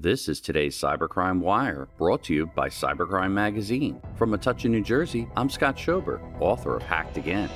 This is today's Cybercrime Wire, brought to you by Cybercrime Magazine. From Metuchen, New Jersey, I'm Scott Schober, author of Hacked Again.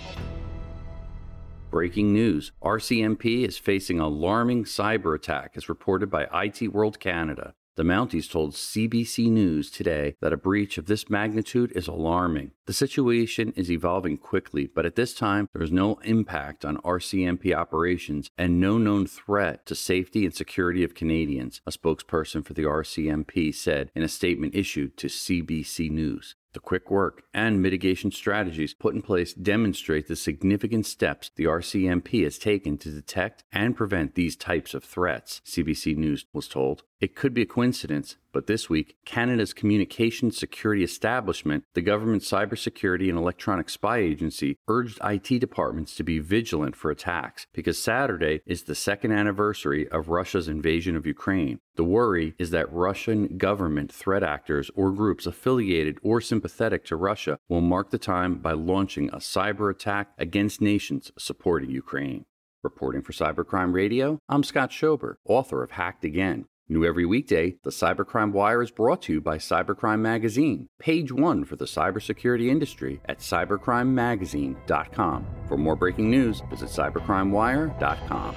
Breaking news RCMP is facing alarming cyber attack, as reported by IT World Canada. The Mounties told CBC News today that a breach of this magnitude is alarming. The situation is evolving quickly, but at this time, there is no impact on RCMP operations and no known threat to safety and security of Canadians, a spokesperson for the RCMP said in a statement issued to CBC News. The quick work and mitigation strategies put in place demonstrate the significant steps the RCMP has taken to detect and prevent these types of threats, CBC News was told. It could be a coincidence, but this week, Canada's Communications Security Establishment, the government's cybersecurity and electronic spy agency, urged IT departments to be vigilant for attacks because Saturday is the second anniversary of Russia's invasion of Ukraine. The worry is that Russian government threat actors or groups affiliated or sympathetic to Russia will mark the time by launching a cyber attack against nations supporting Ukraine. Reporting for Cybercrime Radio, I'm Scott Schober, author of Hacked Again. New every weekday, the Cybercrime Wire is brought to you by Cybercrime Magazine, page one for the cybersecurity industry at cybercrimemagazine.com. For more breaking news, visit cybercrimewire.com.